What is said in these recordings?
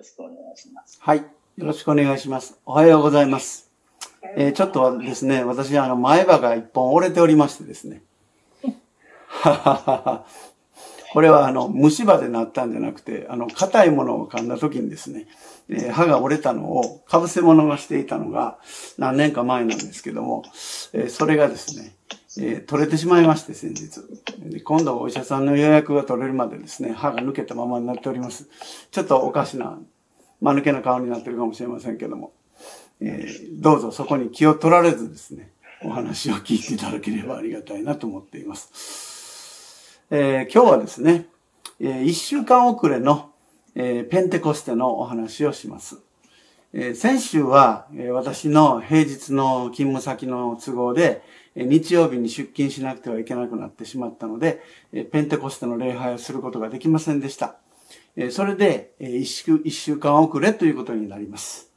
ろしくお願いします。はい。よろしくお願いします。おはようございます。えー、ちょっとですね、私、あの、前歯が一本折れておりましてですね。はははこれはあの、虫歯でなったんじゃなくて、あの、硬いものを噛んだ時にですね、えー、歯が折れたのを、被せ物がしていたのが何年か前なんですけども、えー、それがですね、えー、取れてしまいまして、先日。今度お医者さんの予約が取れるまでですね、歯が抜けたままになっております。ちょっとおかしな、間抜けな顔になってるかもしれませんけども、えー、どうぞそこに気を取られずですね、お話を聞いていただければありがたいなと思っています。えー、今日はですね、えー、一週間遅れの、え、ペンテコステのお話をします。え、先週は、え、私の平日の勤務先の都合で、日曜日に出勤しなくてはいけなくなってしまったので、ペンテコステの礼拝をすることができませんでした。それで、一週一週間遅れということになります。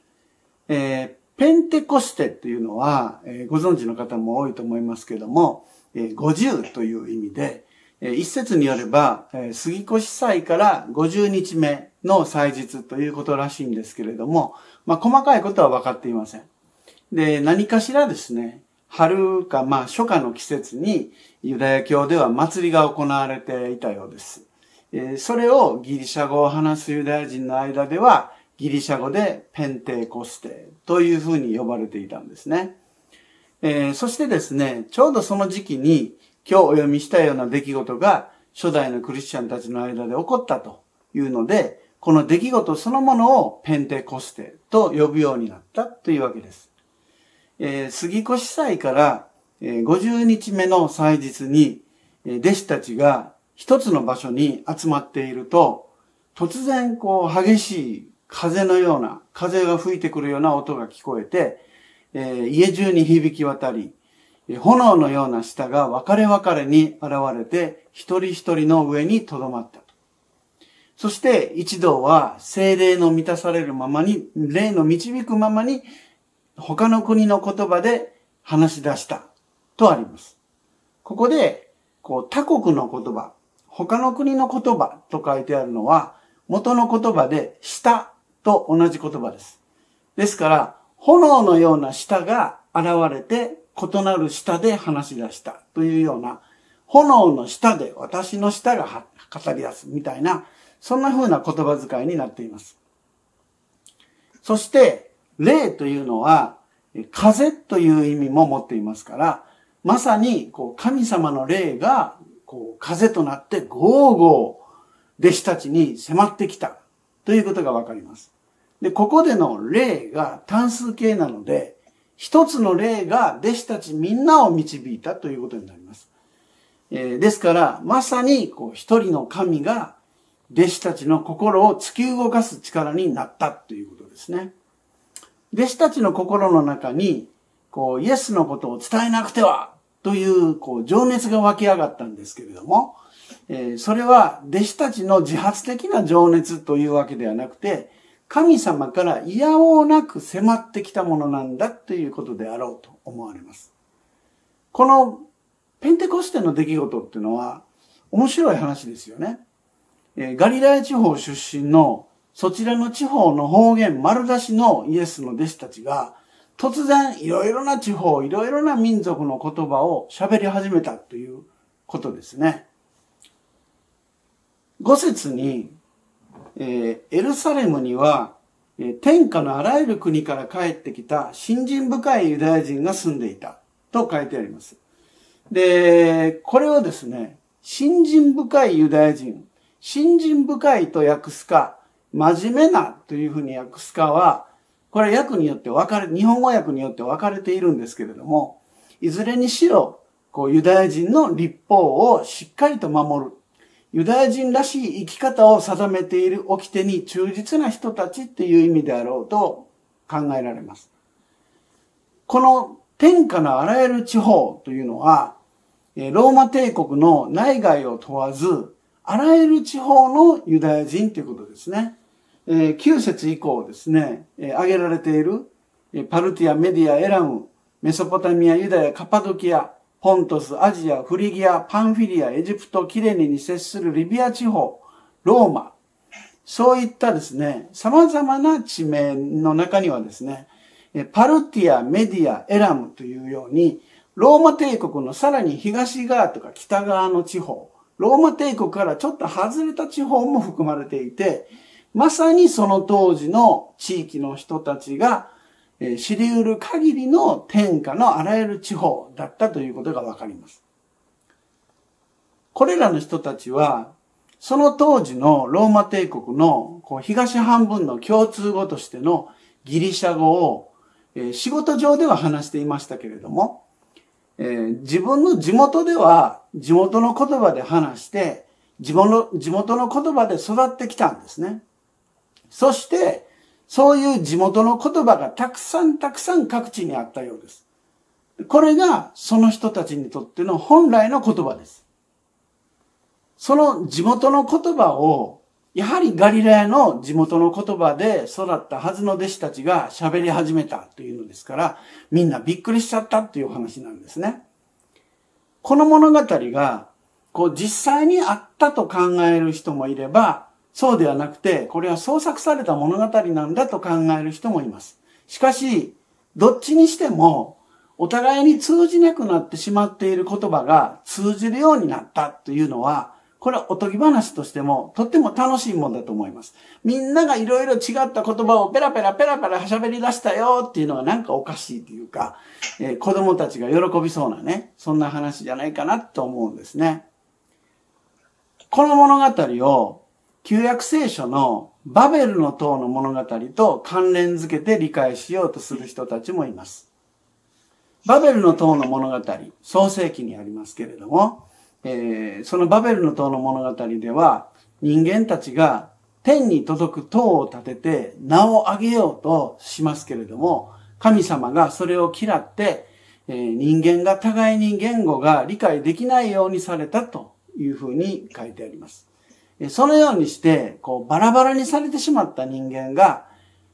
えペンテコステというのは、えご存知の方も多いと思いますけども、え50という意味で、え一説によれば、え杉越祭から50日目の祭日ということらしいんですけれども、まあ、細かいことは分かっていません。で、何かしらですね、春か、まあ、初夏の季節にユダヤ教では祭りが行われていたようです。えそれをギリシャ語を話すユダヤ人の間では、ギリシャ語でペンテコステというふうに呼ばれていたんですね。え、そしてですね、ちょうどその時期に今日お読みしたような出来事が初代のクリスチャンたちの間で起こったというので、この出来事そのものをペンテコステと呼ぶようになったというわけです。えー、杉越祭から、えー、50日目の祭日に、え、弟子たちが一つの場所に集まっていると、突然こう激しい風のような、風が吹いてくるような音が聞こえて、えー、家中に響き渡りえ、炎のような舌が分かれ分かれに現れて、一人一人の上に留まった。そして一同は精霊の満たされるままに、霊の導くままに他の国の言葉で話し出したとあります。ここで、こう、他国の言葉、他の国の言葉と書いてあるのは、元の言葉で舌と同じ言葉です。ですから、炎のような舌が現れて、異なる舌で話し出したというような、炎の舌で私の舌が語り出すみたいな、そんな風な言葉遣いになっています。そして、霊というのは、風という意味も持っていますから、まさに、こう、神様の霊が、こう、風となって、ゴーゴー、弟子たちに迫ってきた、ということがわかります。で、ここでの霊が単数形なので、一つの霊が弟子たちみんなを導いたということになります。えー、ですから、まさに、こう、一人の神が、弟子たちの心を突き動かす力になったということですね。弟子たちの心の中に、こう、イエスのことを伝えなくてはという、こう、情熱が湧き上がったんですけれども、えー、それは弟子たちの自発的な情熱というわけではなくて、神様から嫌おなく迫ってきたものなんだということであろうと思われます。このペンテコステの出来事っていうのは面白い話ですよねえ。ガリラヤ地方出身のそちらの地方の方言丸出しのイエスの弟子たちが、突然いろいろな地方、いろいろな民族の言葉を喋り始めたということですね。五節に、えー、エルサレムには、えー、天下のあらゆる国から帰ってきた信心深いユダヤ人が住んでいたと書いてあります。で、これをですね、信心深いユダヤ人、信心深いと訳すか、真面目なというふうに訳すかは、これ訳によって分かれ、日本語訳によって分かれているんですけれども、いずれにしろ、こう、ユダヤ人の立法をしっかりと守る。ユダヤ人らしい生き方を定めている掟に忠実な人たちっていう意味であろうと考えられます。この天下のあらゆる地方というのは、ローマ帝国の内外を問わず、あらゆる地方のユダヤ人ということですね。えー、9節以降ですね、えー、挙げられている、えー、パルティア、メディア、エラム、メソポタミア、ユダヤ、カパドキア、ポントス、アジア、フリギア、パンフィリア、エジプト、キレネに接するリビア地方、ローマ、そういったですね、様々な地名の中にはですね、パルティア、メディア、エラムというように、ローマ帝国のさらに東側とか北側の地方、ローマ帝国からちょっと外れた地方も含まれていて、まさにその当時の地域の人たちがえ知り得る限りの天下のあらゆる地方だったということがわかります。これらの人たちは、その当時のローマ帝国のこう東半分の共通語としてのギリシャ語を、え仕事上では話していましたけれども、えー、自分の地元では地元の言葉で話して、地元地元の言葉で育ってきたんですね。そして、そういう地元の言葉がたくさんたくさん各地にあったようです。これがその人たちにとっての本来の言葉です。その地元の言葉を、やはりガリラヤの地元の言葉で育ったはずの弟子たちが喋り始めたというのですから、みんなびっくりしちゃったという話なんですね。この物語が、こう実際にあったと考える人もいれば、そうではなくて、これは創作された物語なんだと考える人もいます。しかし、どっちにしても、お互いに通じなくなってしまっている言葉が通じるようになったというのは、これはおとぎ話としてもとっても楽しいもんだと思います。みんながいろいろ違った言葉をペラペラペラペラ喋り出したよっていうのがなんかおかしいというか、えー、子供たちが喜びそうなね、そんな話じゃないかなと思うんですね。この物語を旧約聖書のバベルの塔の物語と関連づけて理解しようとする人たちもいます。バベルの塔の物語、創世記にありますけれども、えー、そのバベルの塔の物語では、人間たちが天に届く塔を建てて名を挙げようとしますけれども、神様がそれを嫌って、えー、人間が互いに言語が理解できないようにされたというふうに書いてあります。そのようにして、こう、バラバラにされてしまった人間が、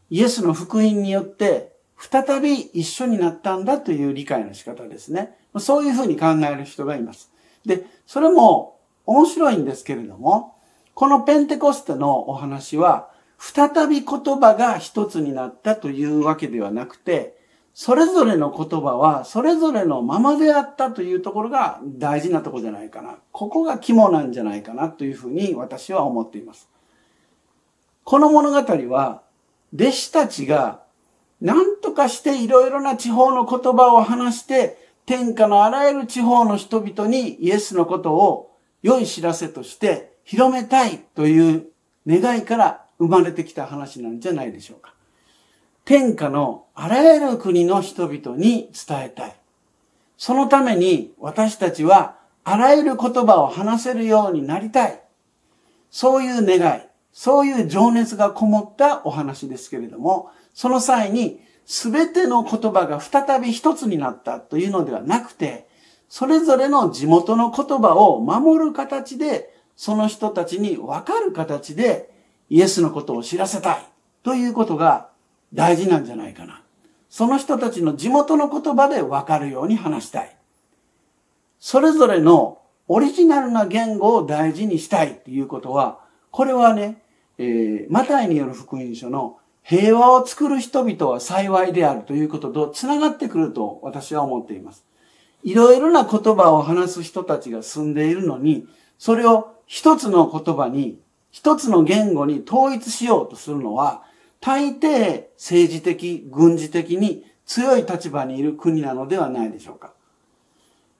イエスの福音によって、再び一緒になったんだという理解の仕方ですね。そういうふうに考える人がいます。で、それも面白いんですけれども、このペンテコステのお話は、再び言葉が一つになったというわけではなくて、それぞれの言葉はそれぞれのままであったというところが大事なとこじゃないかな。ここが肝なんじゃないかなというふうに私は思っています。この物語は弟子たちが何とかしていろいろな地方の言葉を話して天下のあらゆる地方の人々にイエスのことを良い知らせとして広めたいという願いから生まれてきた話なんじゃないでしょうか。天下のあらゆる国の人々に伝えたい。そのために私たちはあらゆる言葉を話せるようになりたい。そういう願い、そういう情熱がこもったお話ですけれども、その際にすべての言葉が再び一つになったというのではなくて、それぞれの地元の言葉を守る形で、その人たちに分かる形でイエスのことを知らせたいということが大事なんじゃないかな。その人たちの地元の言葉で分かるように話したい。それぞれのオリジナルな言語を大事にしたいということは、これはね、えー、マタイによる福音書の平和を作る人々は幸いであるということと繋がってくると私は思っています。いろいろな言葉を話す人たちが住んでいるのに、それを一つの言葉に、一つの言語に統一しようとするのは、大抵政治的、軍事的に強い立場にいる国なのではないでしょうか。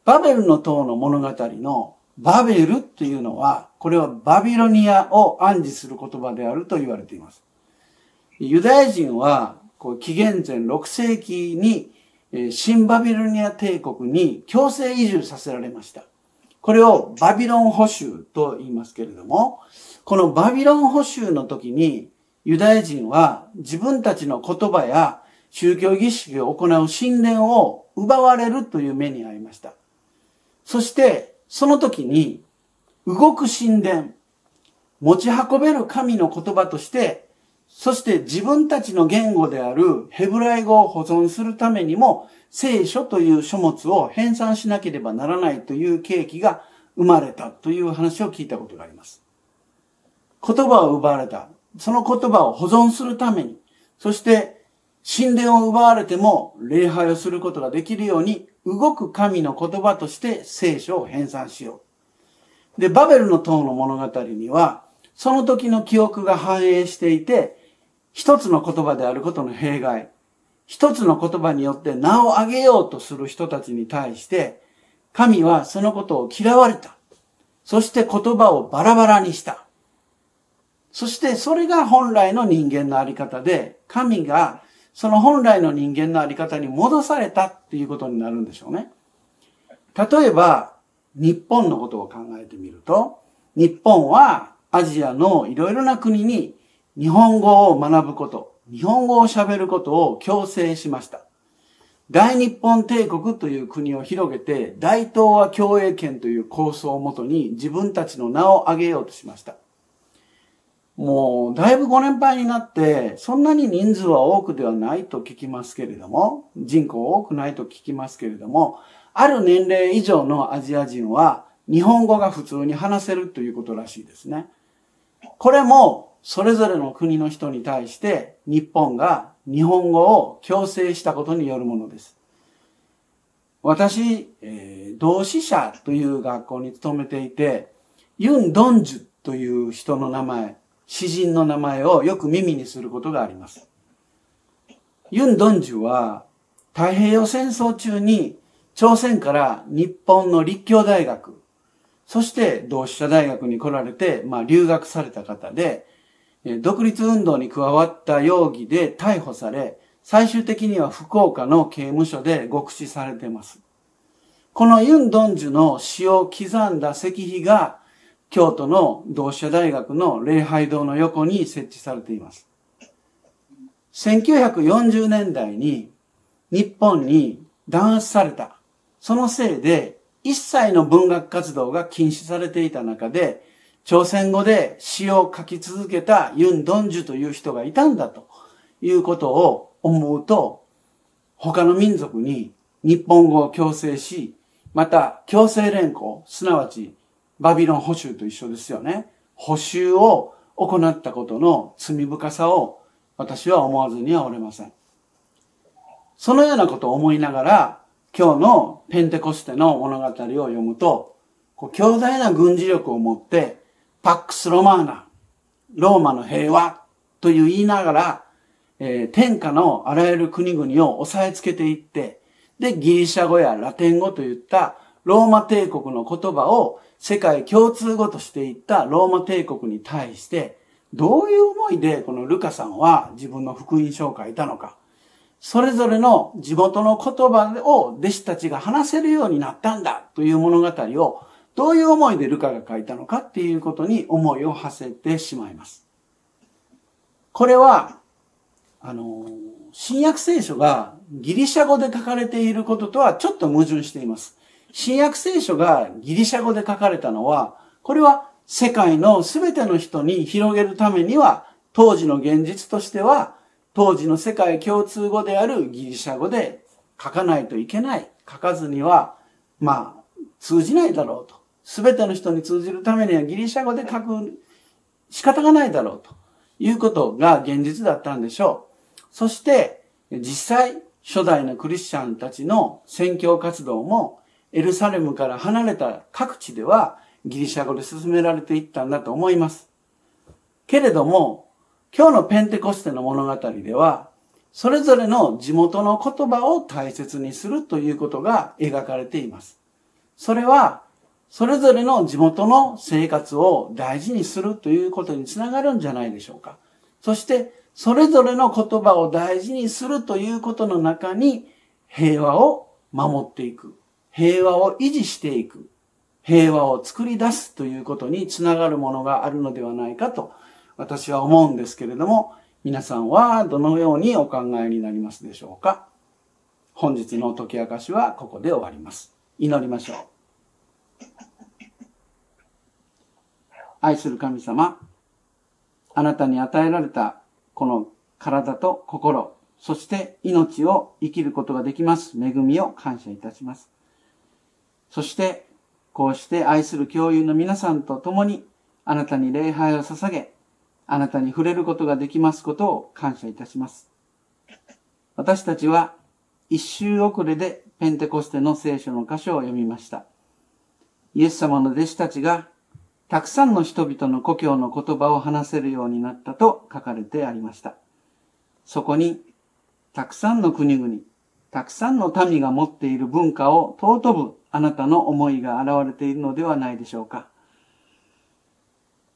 バベルの塔の物語のバベルっていうのは、これはバビロニアを暗示する言葉であると言われています。ユダヤ人は、こう紀元前6世紀に、新バビロニア帝国に強制移住させられました。これをバビロン捕囚と言いますけれども、このバビロン捕囚の時にユダヤ人は自分たちの言葉や宗教儀式を行う神殿を奪われるという目に遭いました。そしてその時に動く神殿、持ち運べる神の言葉としてそして自分たちの言語であるヘブライ語を保存するためにも聖書という書物を編纂しなければならないという契機が生まれたという話を聞いたことがあります。言葉を奪われた。その言葉を保存するために、そして神殿を奪われても礼拝をすることができるように動く神の言葉として聖書を編纂しよう。で、バベルの塔の物語には、その時の記憶が反映していて、一つの言葉であることの弊害、一つの言葉によって名を上げようとする人たちに対して、神はそのことを嫌われた。そして言葉をバラバラにした。そしてそれが本来の人間のあり方で、神がその本来の人間のあり方に戻されたっていうことになるんでしょうね。例えば、日本のことを考えてみると、日本はアジアのいろいろな国に日本語を学ぶこと、日本語を喋ることを強制しました。大日本帝国という国を広げて、大東亜共栄圏という構想をもとに自分たちの名を挙げようとしました。もう、だいぶご年配になって、そんなに人数は多くではないと聞きますけれども、人口多くないと聞きますけれども、ある年齢以上のアジア人は、日本語が普通に話せるということらしいですね。これも、それぞれの国の人に対して、日本が日本語を強制したことによるものです。私、えー、同志社という学校に勤めていて、ユン・ドンジュという人の名前、詩人の名前をよく耳にすることがあります。ユン・ドンジュは太平洋戦争中に朝鮮から日本の立教大学、そして同志社大学に来られて、まあ、留学された方で、独立運動に加わった容疑で逮捕され、最終的には福岡の刑務所で獄死されています。このユン・ドンジュの死を刻んだ石碑が京都の同志社大学の礼拝堂の横に設置されています。1940年代に日本に弾圧された。そのせいで一切の文学活動が禁止されていた中で、朝鮮語で詩を書き続けたユン・ドンジュという人がいたんだということを思うと、他の民族に日本語を強制し、また強制連行、すなわちバビロン捕囚と一緒ですよね。捕囚を行ったことの罪深さを私は思わずにはおれません。そのようなことを思いながら、今日のペンテコステの物語を読むと、こう強大な軍事力を持って、パックス・ロマーナ、ローマの平和という言いながら、えー、天下のあらゆる国々を押さえつけていって、で、ギリシャ語やラテン語といったローマ帝国の言葉を世界共通語としていったローマ帝国に対して、どういう思いでこのルカさんは自分の福音書を書いたのか。それぞれの地元の言葉を弟子たちが話せるようになったんだという物語をどういう思いでルカが書いたのかっていうことに思いを馳せてしまいます。これは、あの、新約聖書がギリシャ語で書かれていることとはちょっと矛盾しています。新約聖書がギリシャ語で書かれたのは、これは世界の全ての人に広げるためには、当時の現実としては、当時の世界共通語であるギリシャ語で書かないといけない。書かずには、まあ、通じないだろうと。全ての人に通じるためにはギリシャ語で書く仕方がないだろうということが現実だったんでしょう。そして、実際、初代のクリスチャンたちの宣教活動もエルサレムから離れた各地ではギリシャ語で進められていったんだと思います。けれども、今日のペンテコステの物語では、それぞれの地元の言葉を大切にするということが描かれています。それは、それぞれの地元の生活を大事にするということにつながるんじゃないでしょうか。そして、それぞれの言葉を大事にするということの中に平和を守っていく。平和を維持していく、平和を作り出すということにつながるものがあるのではないかと私は思うんですけれども、皆さんはどのようにお考えになりますでしょうか？本日の解き明かしはここで終わります。祈りましょう。愛する神様、あなたに与えられたこの体と心、そして命を生きることができます恵みを感謝いたします。そして、こうして愛する教友の皆さんと共に、あなたに礼拝を捧げ、あなたに触れることができますことを感謝いたします。私たちは一周遅れでペンテコステの聖書の箇所を読みました。イエス様の弟子たちがたくさんの人々の故郷の言葉を話せるようになったと書かれてありました。そこにたくさんの国々、たくさんの民が持っている文化を尊ぶあなたの思いが現れているのではないでしょうか。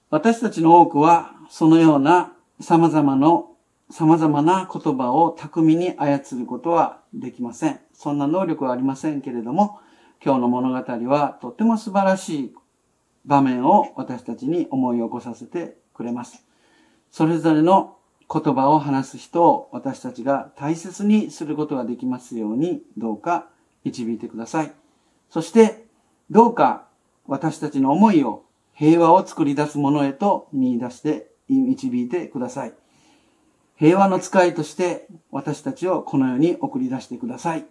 私たちの多くはそのような様々の様々な言葉を巧みに操ることはできません。そんな能力はありませんけれども、今日の物語はとても素晴らしい場面を私たちに思い起こさせてくれます。それぞれの言葉を話す人を私たちが大切にすることができますようにどうか導いてください。そしてどうか私たちの思いを平和を作り出すものへと見出して導いてください。平和の使いとして私たちをこの世に送り出してください。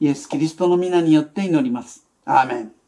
イエス・キリストの皆によって祈ります。アーメン。